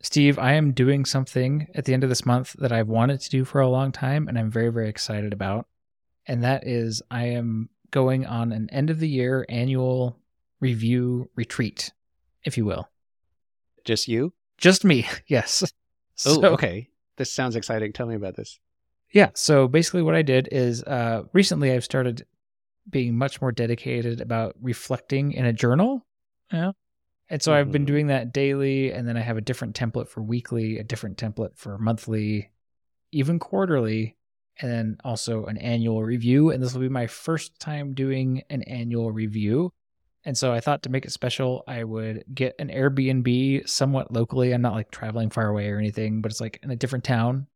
Steve, I am doing something at the end of this month that I've wanted to do for a long time and I'm very, very excited about. And that is, I am going on an end of the year annual review retreat, if you will. Just you? Just me, yes. Oh, So- okay. This sounds exciting. Tell me about this. Yeah. So basically, what I did is uh, recently I've started being much more dedicated about reflecting in a journal. Yeah. And so I've been Mhm. doing that daily, and then I have a different template for weekly, a different template for monthly, even quarterly, and then also an annual review. And this will be my first time doing an annual review. And so I thought to make it special, I would get an Airbnb somewhat locally. I'm not like traveling far away or anything, but it's like in a different town,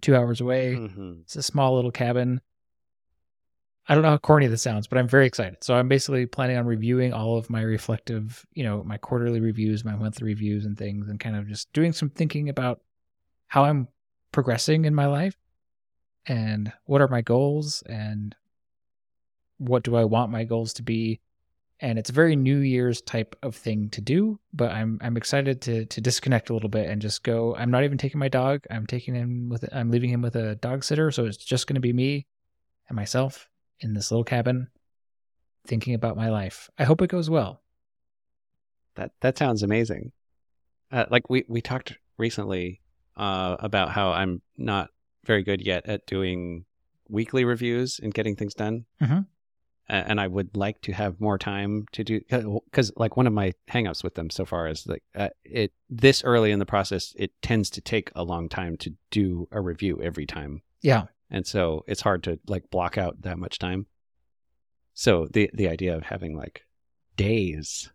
two hours away. Mhm. It's a small little cabin. I don't know how corny this sounds, but I'm very excited. So I'm basically planning on reviewing all of my reflective, you know, my quarterly reviews, my monthly reviews and things and kind of just doing some thinking about how I'm progressing in my life and what are my goals and what do I want my goals to be. And it's a very New Year's type of thing to do, but I'm I'm excited to to disconnect a little bit and just go. I'm not even taking my dog. I'm taking him with. I'm leaving him with a dog sitter, so it's just going to be me and myself in this little cabin, thinking about my life. I hope it goes well. That that sounds amazing. Uh, like we we talked recently uh, about how I'm not very good yet at doing weekly reviews and getting things done. Mhm. And I would like to have more time to do because, like, one of my hangups with them so far is like uh, it this early in the process, it tends to take a long time to do a review every time. Yeah, and so it's hard to like block out that much time so the the idea of having like days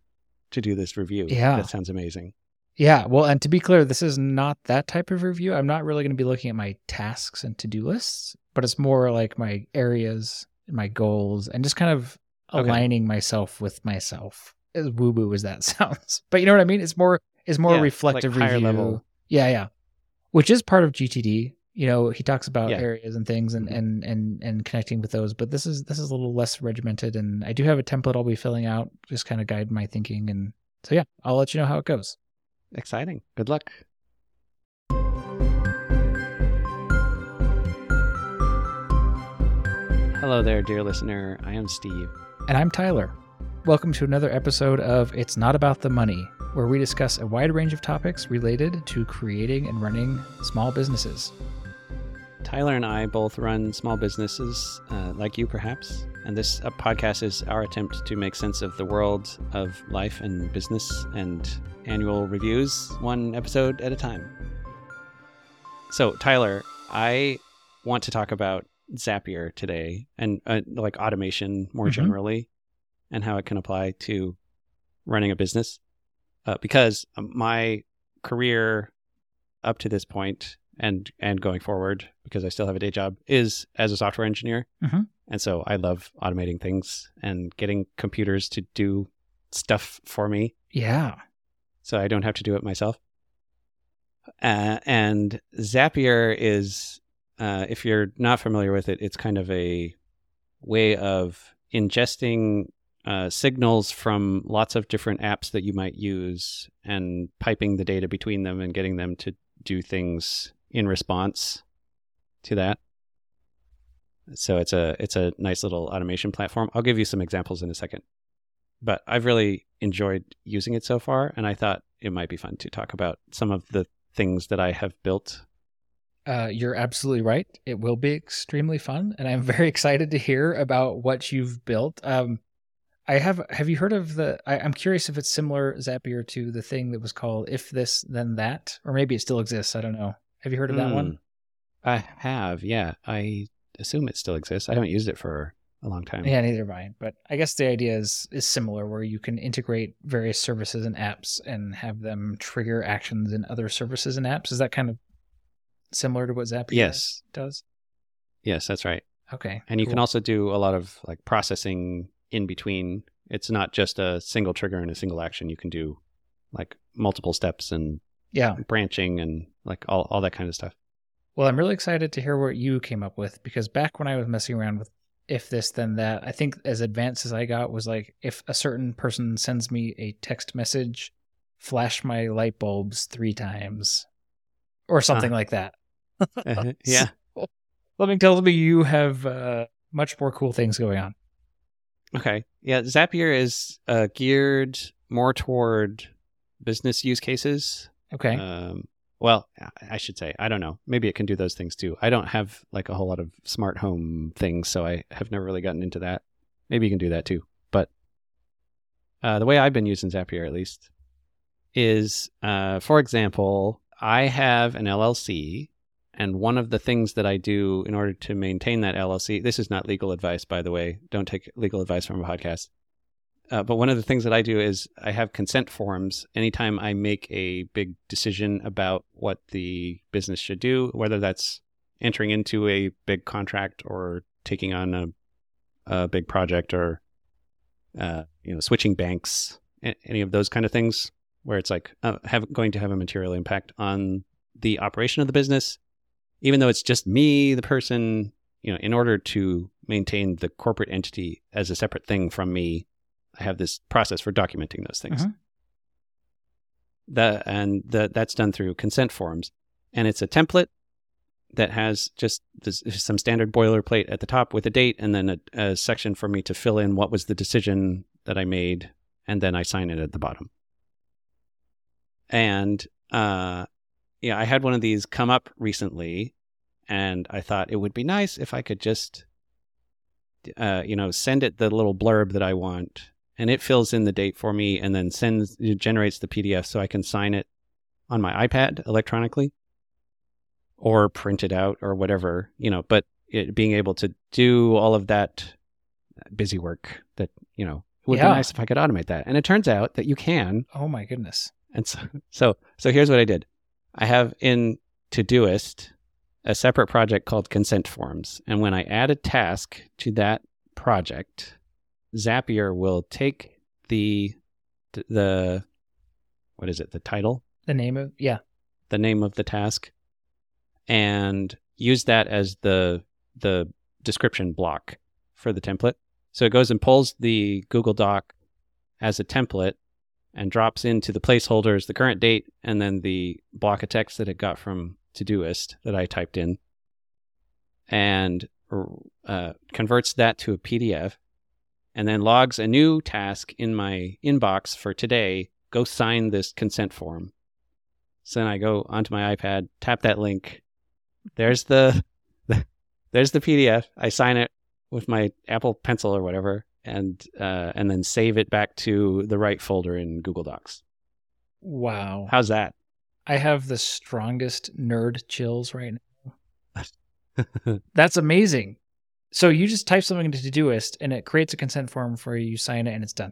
to do this review Yeah. that sounds amazing yeah. Well, and to be clear, this is not that type of review. I'm not really going to be looking at my tasks and to do lists, but it's more like my areas, my goals, and just kind of Okay. aligning myself with myself. As woo woo as that sounds, but you know what I mean. It's more it's more Yeah, reflective like higher review. level. Yeah, yeah. Which is part of GTD. You know, he talks about Yeah. areas and things and, Mhm. and and and connecting with those. But this is this is a little less regimented, and I do have a template I'll be filling out, just kind of guide my thinking. And so yeah, I'll let you know how it goes. exciting good luck hello there dear listener i am steve And I'm Tyler. Welcome to another episode of It's Not About the Money, where we discuss a wide range of topics related to creating and running small businesses. Tyler and I both run small businesses, uh, like you perhaps, and this uh, podcast is our attempt to make sense of the world of life and business and annual reviews, one episode at a time. So, Tyler, I want to talk about Zapier today and uh, like automation more Mhm. generally and how it can apply to running a business. Uh, because my career up to this point and and going forward because I still have a day job is as a software engineer. Mhm. And so I love automating things and getting computers to do stuff for me Yeah. so I don't have to do it myself. Uh, and Zapier is, uh, if you're not familiar with it, it's kind of a way of ingesting uh, signals from lots of different apps that you might use and piping the data between them and getting them to do things in response to that. So it's a it's a nice little automation platform. I'll give you some examples in a second but I've really enjoyed using it so far, and I thought it might be fun to talk about some of the things that I have built. Uh, you're absolutely right. It will be extremely fun, and I'm very excited to hear about what you've built. Um, I have. Have you heard of the? I, I'm curious if it's similar Zapier to the thing that was called "If This Then That," or maybe it still exists. I don't know. Have you heard of that one? Hmm. I have, yeah. I assume it still exists. I haven't used it for a long time. Yeah, neither have I. But I guess the idea is is similar, where you can integrate various services and apps and have them trigger actions in other services and apps. Is that kind of similar to what Zapier Yes. does? Yes, that's right. Okay, And you can also do a lot of like processing in between. It's not just a single trigger and a single action. You can do like multiple steps and yeah. branching and like all, all that kind of stuff. Well, I'm really excited to hear what you came up with because back when I was messing around with if this then that, I think as advanced as I got was like if a certain person sends me a text message flash my light bulbs three times or something like that. Uh-huh. yeah. Something tells me you have uh, much more cool things going on. Okay. Yeah. Zapier is uh, geared more toward business use cases. Okay. Um, well, I- should say, I don't know. Maybe it can do those things too. I don't have like a whole lot of smart home things, so I have never really gotten into that. Maybe you can do that too. But uh, the way I've been using Zapier, at least, is uh, for example, I have an LLC, and one of the things that I do in order to maintain that LLC, this is not legal advice, by the way. Don't take legal advice from a podcast. Uh, but one of the things that I do is I have consent forms anytime I make a big decision about what the business should do, whether that's entering into a big contract or taking on a, a big project or uh, you know switching banks, any of those kind of things, where it's like uh, have going to have a material impact on the operation of the business, even though it's just me, the person. You know, in order to maintain the corporate entity as a separate thing from me, I have this process for documenting those things. Mhm. The and the, that's done through consent forms, and it's a template that has just this, some standard boilerplate at the top with a date, and then a, a section for me to fill in what was the decision that I made, and then I sign it at the bottom. And uh, yeah, I had one of these come up recently, and I thought it would be nice if I could just uh, you know, send it the little blurb that I want, and it fills in the date for me, and then sends it generates the PDF so I can sign it on my iPad electronically, or print it out or whatever, you know. But it, being able to do all of that busy work that you know it would Yeah. be nice if I could automate that. And it turns out that you can, Oh my goodness. and so, so, so here's what I did. I have in Todoist a separate project called consent forms. And when I add a task to that project, Zapier will take the, the, what is it? The title, The name of yeah. the name of the task and use that as the, the description block for the template. So it goes and pulls the Google Doc as a template and drops into the placeholders the current date and then the block of text that it got from Todoist that I typed in and uh, converts that to a PDF and then logs a new task in my inbox for today. Go sign this consent form. So then I go onto my iPad, tap that link. There's the, there's the PDF. I sign it with my Apple Pencil or whatever, and uh, and then save it back to the right folder in Google Docs. Wow. How's that? I have the strongest nerd chills right now. That's amazing. So you just type something into Todoist and it creates a consent form for you, you sign it, and it's done.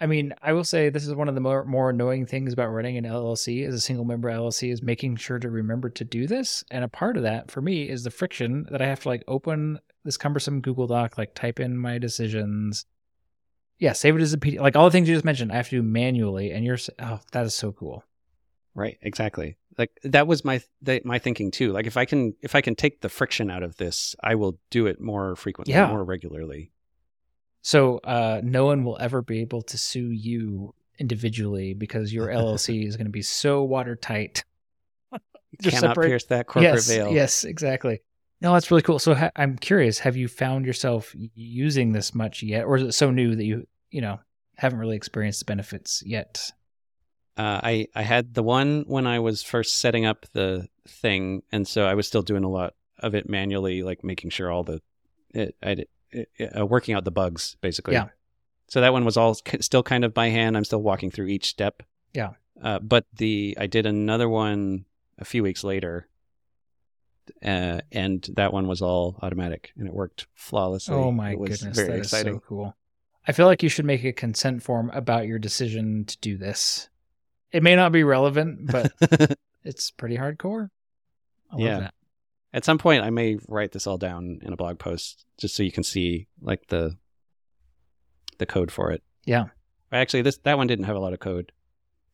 I mean, I will say this is one of the more, more annoying things about running an LLC as a single member LLC is making sure to remember to do this. And a part of that for me is the friction that I have to like open this cumbersome Google Doc, like type in my decisions. Yeah, save it as a PDF. Like all the things you just mentioned, I have to do manually. And you're, oh, that is so cool. Right, exactly. Like that was my th- my thinking too. Like if I can if I can take the friction out of this, I will do it more frequently, Yeah. more regularly. So uh, no one will ever be able to sue you individually because your LLC is going to be so watertight. Just Cannot separate- pierce that corporate yes, veil. yes, exactly. No, that's really cool. So ha- I'm curious, have you found yourself using this much yet, or is it so new that you you know haven't really experienced the benefits yet? Uh, I I had the one when I was first setting up the thing, and so I was still doing a lot of it manually, like making sure all the it, I it, uh, working out the bugs basically. Yeah. So that one was all still kind of by hand. I'm still walking through each step. Yeah. Uh, but the I did another one a few weeks later, uh, and that one was all automatic, and it worked flawlessly. Oh my goodness, very that is exciting. so cool. I feel like you should make a consent form about your decision to do this. It may not be relevant, but it's pretty hardcore. I love Yeah. that. At some point, I may write this all down in a blog post just so you can see like the the code for it. Yeah. Actually, this that one didn't have a lot of code.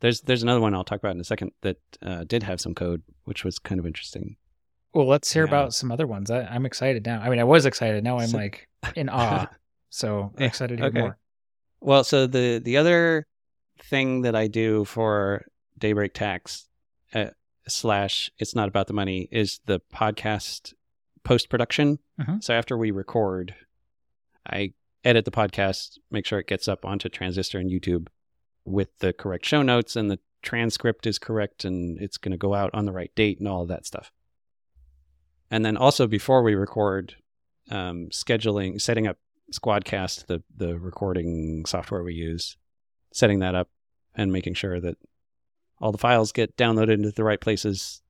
There's there's another one I'll talk about in a second that uh, did have some code, which was kind of interesting. Well, let's hear Yeah. about some other ones. I, I'm excited now. I mean, I was excited. Now I'm So- like in awe. So I'm excited to hear okay. more. Well, so the the other thing that I do for Daybreak Tax uh, slash It's Not About the Money is the podcast post production. Mhm. So after we record, I edit the podcast, make sure it gets up onto Transistor and YouTube with the correct show notes and the transcript is correct and it's going to go out on the right date and all of that stuff. And then also before we record, um, scheduling, setting up Squadcast, the the recording software we use, setting that up and making sure that all the files get downloaded into the right places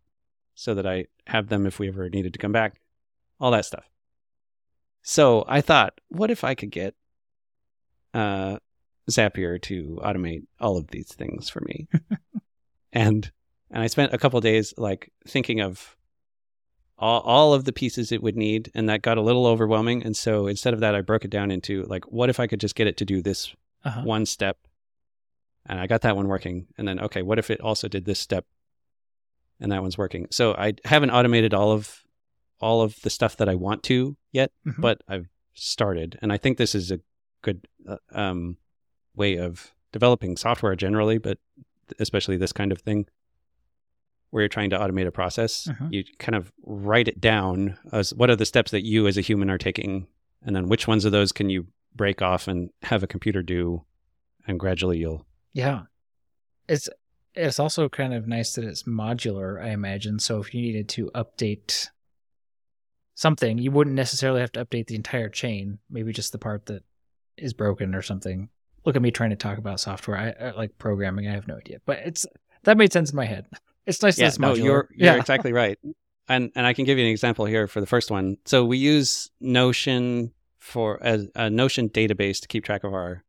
so that I have them if we ever needed to come back, all that stuff. So I thought, what if I could get uh, Zapier to automate all of these things for me? and and I spent a couple days like thinking of all, all of the pieces it would need, and that got a little overwhelming. And so instead of that, I broke it down into like, what if I could just get it to do this Uh-huh. one step and I got that one working. And then, okay, what if it also did this step and that one's working? So I haven't automated all of all of the stuff that I want to yet, Mhm. but I've started. And I think this is a good uh, um, way of developing software generally, but especially this kind of thing where you're trying to automate a process. Mhm. You kind of write it down as what are the steps that you as a human are taking, and then which ones of those can you break off and have a computer do, and gradually you'll Yeah. It's it's also kind of nice that it's modular, I imagine. So if you needed to update something, you wouldn't necessarily have to update the entire chain, maybe just the part that is broken or something. Look at me trying to talk about software. I, I like programming, I have no idea. But it's that made sense in my head. It's nice that yeah, it's no, modular. you're you're yeah. exactly right. And and I can give you an example here for the first one. So we use Notion for as a Notion database to keep track of our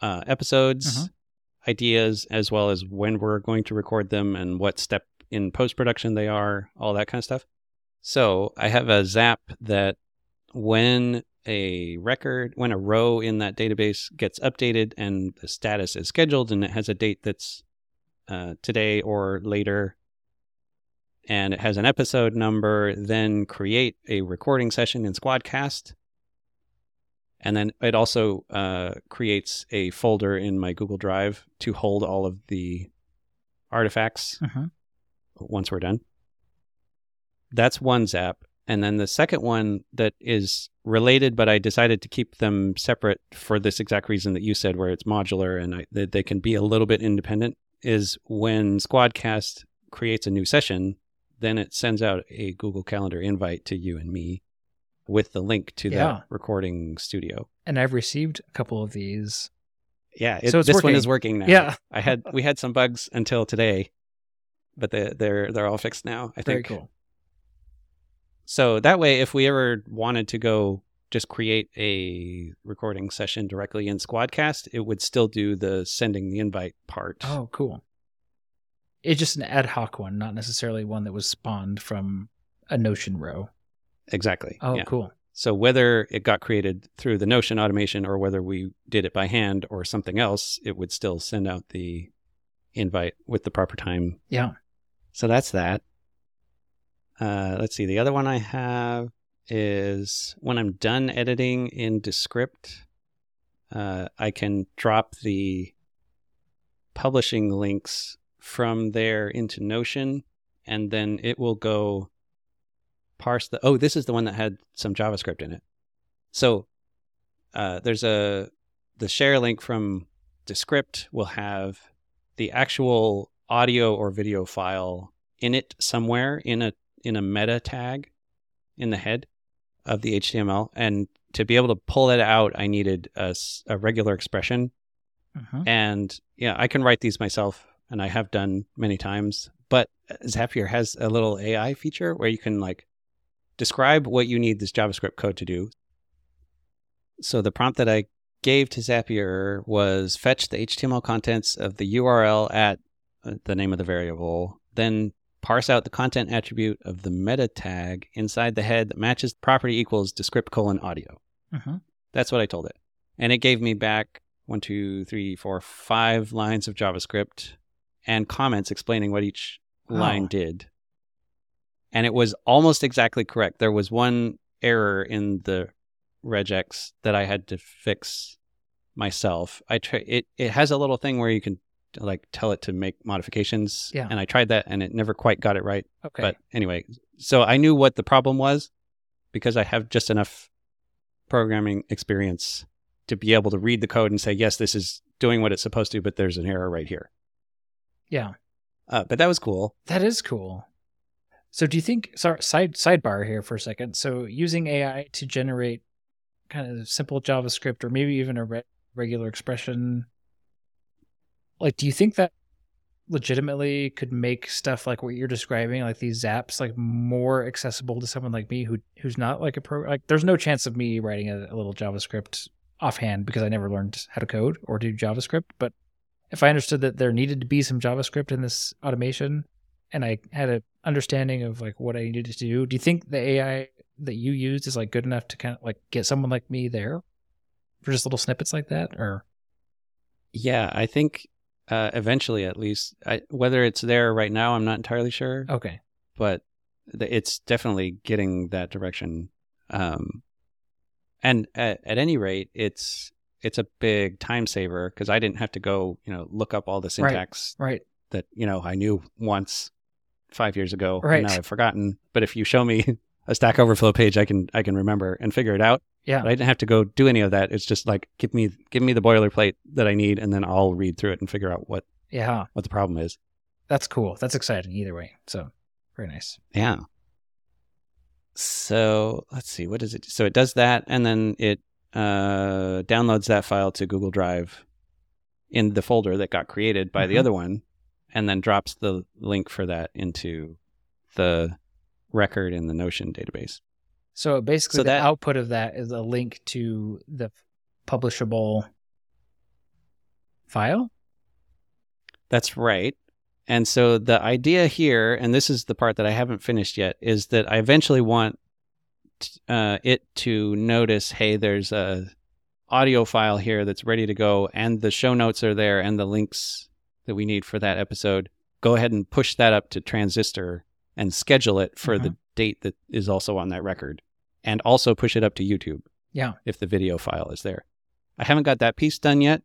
uh, episodes, Uh-huh. Ideas, as well as when we're going to record them and what step in post production they are, all that kind of stuff. So I have a Zap that when a record, when a row in that database gets updated and the status is scheduled and it has a date that's uh, today or later, and it has an episode number, then create a recording session in Squadcast. And then it also uh, creates a folder in my Google Drive to hold all of the artifacts Mhm. once we're done. That's one zap. And then the second one that is related, but I decided to keep them separate for this exact reason that you said, where it's modular and I, that they can be a little bit independent, is when Squadcast creates a new session, then it sends out a Google Calendar invite to you and me with the link to Yeah. that recording studio. And I've received a couple of these. Yeah, it, So it's this one working. is working now. Yeah. I had we had some bugs until today, but they, they're they're all fixed now. I Very think. cool. So that way, if we ever wanted to go just create a recording session directly in Squadcast, it would still do the sending the invite part. Oh, cool. It's just an ad hoc one, not necessarily one that was spawned from a Notion row. Exactly. Oh, Yeah. cool. So whether it got created through the Notion automation or whether we did it by hand or something else, it would still send out the invite with the proper time. Yeah. So that's that. Uh, let's see. The other one I have is when I'm done editing in Descript, uh, I can drop the publishing links from there into Notion, and then it will go parse the. Oh, this is the one that had some JavaScript in it. So uh, there's a the share link from Descript will have the actual audio or video file in it somewhere in a in a meta tag in the head of the HTML, and to be able to pull it out, I needed a, a regular expression Mhm. and yeah, I can write these myself, and I have done many times. But Zapier has a little AI feature where you can like describe what you need this JavaScript code to do. So the prompt that I gave to Zapier was fetch the HTML contents of the URL at uh, the name of the variable, then parse out the content attribute of the meta tag inside the head that matches property equals descript colon audio. Mhm. That's what I told it. And it gave me back one, two, three, four, five lines of JavaScript and comments explaining what each line Wow. did. And it was almost exactly correct. There was one error in the regex that I had to fix myself. I try it it has a little thing where you can like tell it to make modifications. Yeah. And I tried that and it never quite got it right. Okay. But anyway, so I knew what the problem was because I have just enough programming experience to be able to read the code and say, yes, this is doing what it's supposed to, but there's an error right here. yeah. Uh, but that was cool. That is cool. So do you think sorry side sidebar here for a second. So using AI to generate kind of simple JavaScript or maybe even a re- regular expression like do you think that legitimately could make stuff like what you're describing like these zaps like more accessible to someone like me who who's not like a pro like there's no chance of me writing a, a little JavaScript offhand because I never learned how to code or do JavaScript but if I understood that there needed to be some JavaScript in this automation and I had an understanding of like what I needed to do, do you think the AI that you used is like good enough to kind of like get someone like me there for just little snippets like that? Or Yeah, I think uh, eventually, at least, I, whether it's there right now, I'm not entirely sure. okay, but th- it's definitely getting that direction. Um, and at, at any rate, it's it's a big time saver because I didn't have to go, you know, look up all the syntax right, that you know I knew once five years ago. Right. And now I've forgotten. But if you show me a Stack Overflow page, I can I can remember and figure it out. yeah, But I didn't have to go do any of that. It's just like give me give me the boilerplate that I need, and then I'll read through it and figure out what yeah, what the problem is. that's cool. That's exciting either way. So very nice. Yeah. So let's see, what does it? So it does that, and then it uh, downloads that file to Google Drive in the folder that got created by the Mhm. other one, and then drops the link for that into the record in the Notion database. So basically, So the that- output of that is a link to the publishable file. That's right. And so the idea here, and this is the part that I haven't finished yet, is that I eventually want uh, it to notice, hey, there's a audio file here that's ready to go, and the show notes are there, and the links that we need for that episode. Go ahead and push that up to Transistor and schedule it for the date that is also on that record, and also push it up to YouTube Yeah, if the video file is there. I haven't got that piece done yet,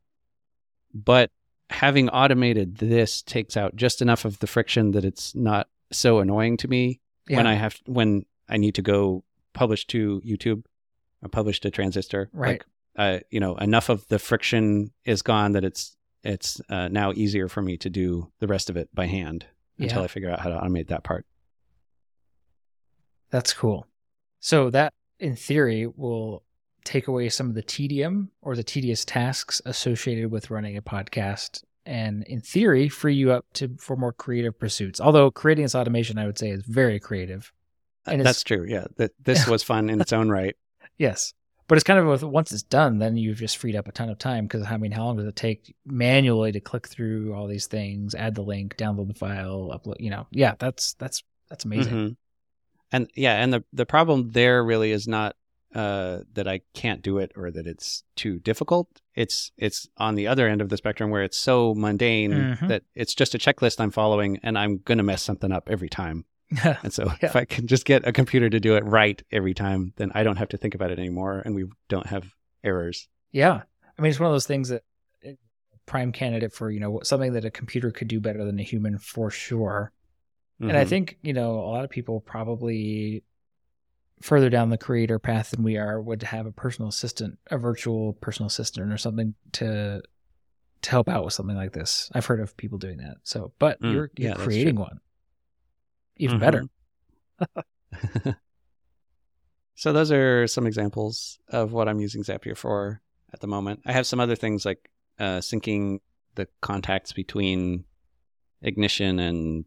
but having automated this takes out just enough of the friction that it's not so annoying to me when I have when I need to go publish to YouTube or publish to Transistor. Right. Like, uh, you know, enough of the friction is gone that it's it's uh, now easier for me to do the rest of it by hand until Yeah. I figure out how to automate that part. That's cool. So that, in theory, will take away some of the tedium or the tedious tasks associated with running a podcast, and in theory, free you up to for more creative pursuits. Although creating this automation, I would say, is very creative. And it's- That's true. Yeah, that this was fun in its own right. Yes, but it's kind of with once it's done, then you've just freed up a ton of time. Because I mean, how long does it take manually to click through all these things, add the link, download the file, upload? You know, yeah, that's that's that's amazing. Mhm. And yeah, and the the problem there really is not uh, that I can't do it or that it's too difficult. It's it's on the other end of the spectrum where it's so mundane Mhm. that it's just a checklist I'm following, and I'm gonna mess something up every time. And so Yeah. if I can just get a computer to do it right every time, then I don't have to think about it anymore, and we don't have errors. Yeah. I mean, it's one of those things that prime candidate for, you know, something that a computer could do better than a human for sure. And I Mhm. think, you know, a lot of people probably further down the creator path than we are would have a personal assistant, a virtual personal assistant or something to to help out with something like this. I've heard of people doing that. So, but Mm, you're you're that's creating one. Even Mhm. better. so those are some examples of what I'm using Zapier for at the moment. I have some other things like uh, syncing the contacts between Ignition and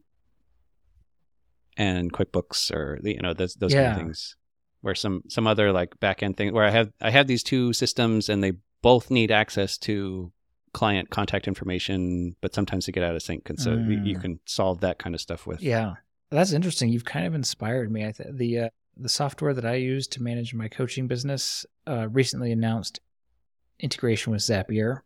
and QuickBooks, or the- you know those those kind of things. Where some some other like back end thing where I have I have these two systems and they both need access to client contact information, but sometimes they get out of sync, and so you- you Mm. can solve that kind of stuff with Yeah, that's interesting. You've kind of inspired me. I th- the uh, the software that I use to manage my coaching business uh, recently announced integration with Zapier,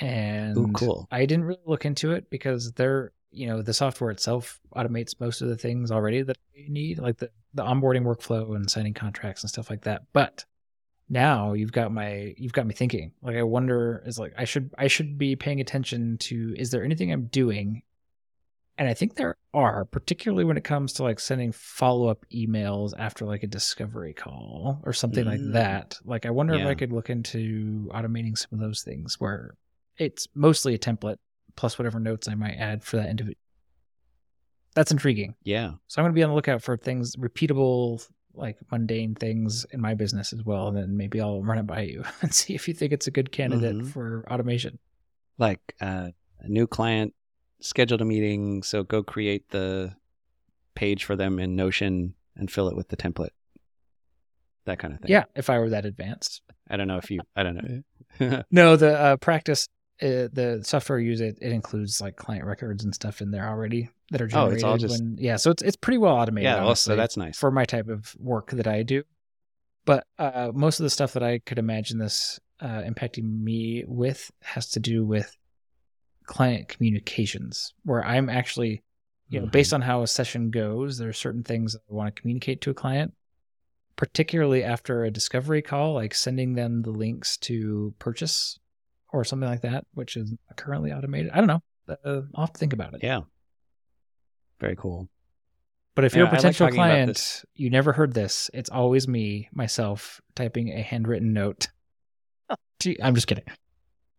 and Ooh, cool. I didn't really look into it because they're you know the software itself automates most of the things already that you need, like the the onboarding workflow and signing contracts and stuff like that. But now you've got my you've got me thinking. Like I wonder is like I should I should be paying attention to is there anything I'm doing? And I think there are, particularly when it comes to like sending follow-up emails after like a discovery call or something like Mm. that. Like I wonder if I could look into automating some of those things where it's mostly a template plus whatever notes I might add for that individual. That's intriguing. Yeah. So I'm going to be on the lookout for things, repeatable, like mundane things in my business as well. And then maybe I'll run it by you and see if you think it's a good candidate Mhm. for automation. Like uh, a new client scheduled a meeting, so go create the page for them in Notion and fill it with the template. That kind of thing. Yeah, if I were that advanced. I don't know if you. I don't know. No, the uh, practice, uh, the software you use it, it includes like client records and stuff in there already that are generated. Oh, it's all just- when, yeah, so it's it's pretty well automated. yeah. Well, so that's nice. for my type of work that I do. But uh, most of the stuff that I could imagine this uh, impacting me with has to do with client communications, where I'm actually, you know, Mhm. based on how a session goes, there are certain things that I want to communicate to a client, particularly after a discovery call, like sending them the links to purchase or something like that, which is currently automated. I don't know. Uh, I'll have to think about it. Yeah. Very cool. But if Yeah, you're a potential about client, you never heard this. It's always me, myself, typing a handwritten note. Gee, I'm just kidding.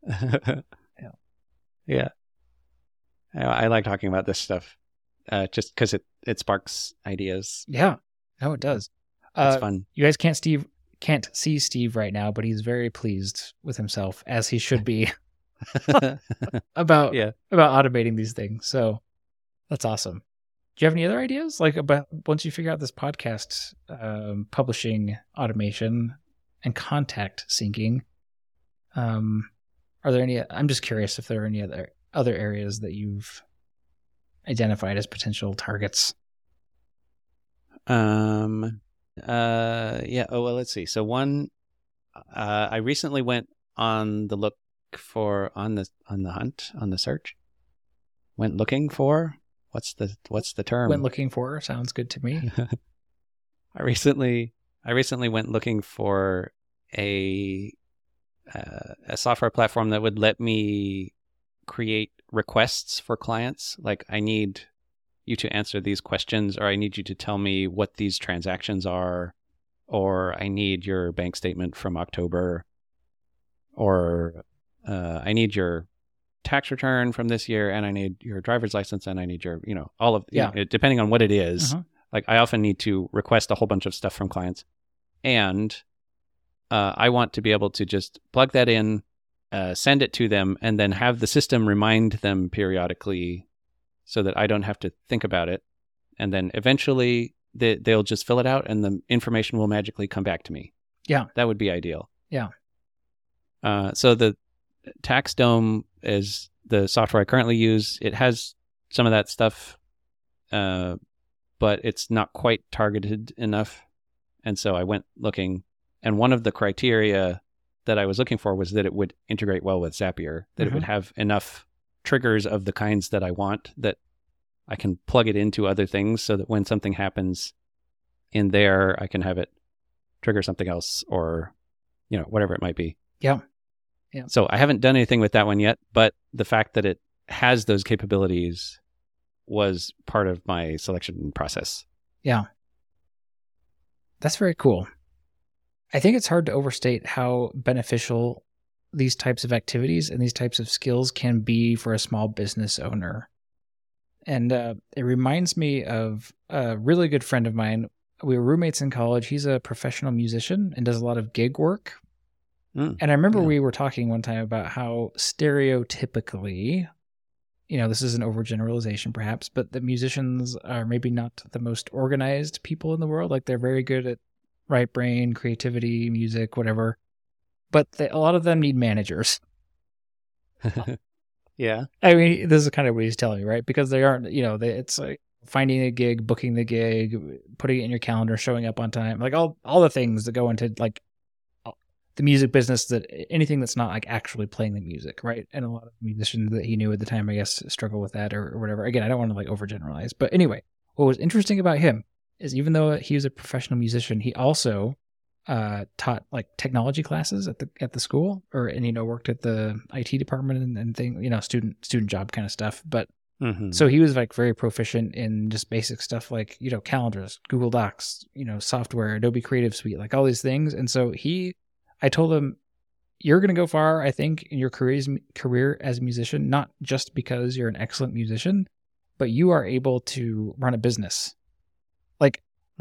yeah. I, I like talking about this stuff, uh, just because it it sparks ideas. Yeah, no, it does. It's Uh, fun. you guys can't Steve can't see Steve right now, but he's very pleased with himself, as he should be about yeah. about automating these things. So that's awesome. Do you have any other ideas, like about once you figure out this podcast um, publishing automation and contact syncing? Um, are there any? I'm just curious if there are any other other areas that you've identified as potential targets. Um. Uh. Yeah. Oh well. Let's see. So one. Uh. I recently went on the look for on the on the hunt on the search. Went looking for what's the what's the term? Went looking for sounds good to me. I recently I recently went looking for a uh, a software platform that would let me create requests for clients. Like I need you to answer these questions, or I need you to tell me what these transactions are, or I need your bank statement from October, or uh, I need your tax return from this year, and I need your driver's license, and I need your you know all of you Yeah. know, depending on what it is Uh-huh. like i often need to request a whole bunch of stuff from clients and uh, i want to be able to just plug that in uh, send it to them and then have the system remind them periodically so that i don't have to think about it and then eventually they, they'll just fill it out and the information will magically come back to me Yeah. that would be ideal Yeah. uh, so the TaxDome is the software i currently use it has some of that stuff uh, but it's not quite targeted enough. And so I went looking, and one of the criteria that I was looking for was that it would integrate well with Zapier, that it would mm-hmm. have enough triggers of the kinds that I want that I can plug it into other things so that when something happens in there, I can have it trigger something else or, you know, whatever it might be. Yeah. Yeah. So I haven't done anything with that one yet, but the fact that it has those capabilities was part of my selection process. Yeah. That's very cool. I think it's hard to overstate how beneficial these types of activities and these types of skills can be for a small business owner. And uh, it reminds me of a really good friend of mine. We were roommates in college. He's a professional musician and does a lot of gig work. Mm, And I remember yeah. we were talking one time about how stereotypically, you know, this is an overgeneralization perhaps, but the musicians are maybe not the most organized people in the world. Like they're very good at right brain, creativity, music, whatever. But they, a lot of them need managers. yeah. I mean, this is kind of what he's telling me, right? Because they aren't, you know, they, it's like finding a gig, booking the gig, putting it in your calendar, showing up on time, like all all the things that go into like the music business. That anything that's not like actually playing the music, right? And a lot of musicians that he knew at the time, I guess, struggle with that or, or whatever. Again, I don't want to like overgeneralize, but anyway, what was interesting about him is even though he was a professional musician, he also uh, taught like technology classes at the at the school, or and you know worked at the IT department and, and thing, you know, student student job kind of stuff. But Mhm. so he was like very proficient in just basic stuff like you know calendars, Google Docs, you know software, Adobe Creative Suite, like all these things. And so he, I told him, you're going to go far, I think, in your career career as a musician, not just because you're an excellent musician, but you are able to run a business.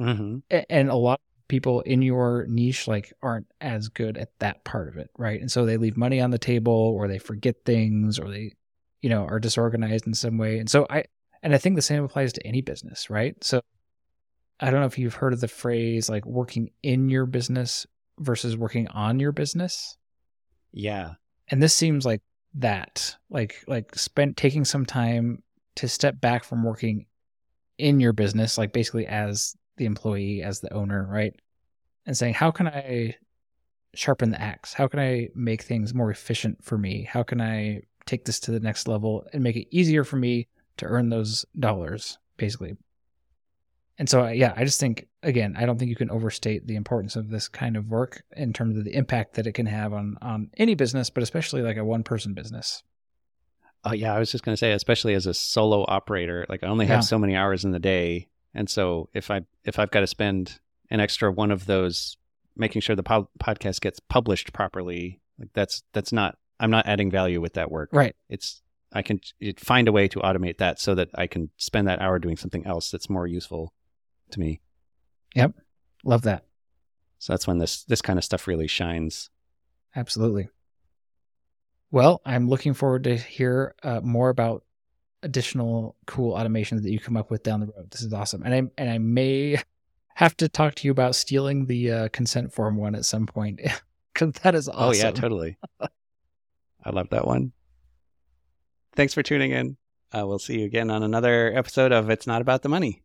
Mhm. and a lot of people in your niche like aren't as good at that part of it right and so they leave money on the table or they forget things or they you know are disorganized in some way and so i and i think the same applies to any business right so i don't know if you've heard of the phrase like working in your business versus working on your business Yeah. and this seems like that like like spent taking some time to step back from working in your business like basically as the employee as the owner right? And saying how can i sharpen the axe? How can i make things more efficient for me? How can i take this to the next level and make it easier for me to earn those dollars basically? And so yeah i just think again i don't think you can overstate the importance of this kind of work in terms of the impact that it can have on on any business but especially like a one person business. Oh yeah, I was just going to say, especially as a solo operator, like I only have Yeah. so many hours in the day, and so if I if I've got to spend an extra one of those making sure the po- podcast gets published properly, like that's that's not I'm not adding value with that work. right It's I can it, find a way to automate that so that I can spend that hour doing something else that's more useful to me. Yep. Love that So that's when this this kind of stuff really shines. Absolutely. Well, I'm looking forward to hear uh, more about additional cool automations that you come up with down the road. This is awesome, and I and I may have to talk to you about stealing the uh, consent form one at some point because that is awesome. Oh yeah, totally. I love that one. Thanks for tuning in. Uh, we'll see you again on another episode of It's Not About the Money.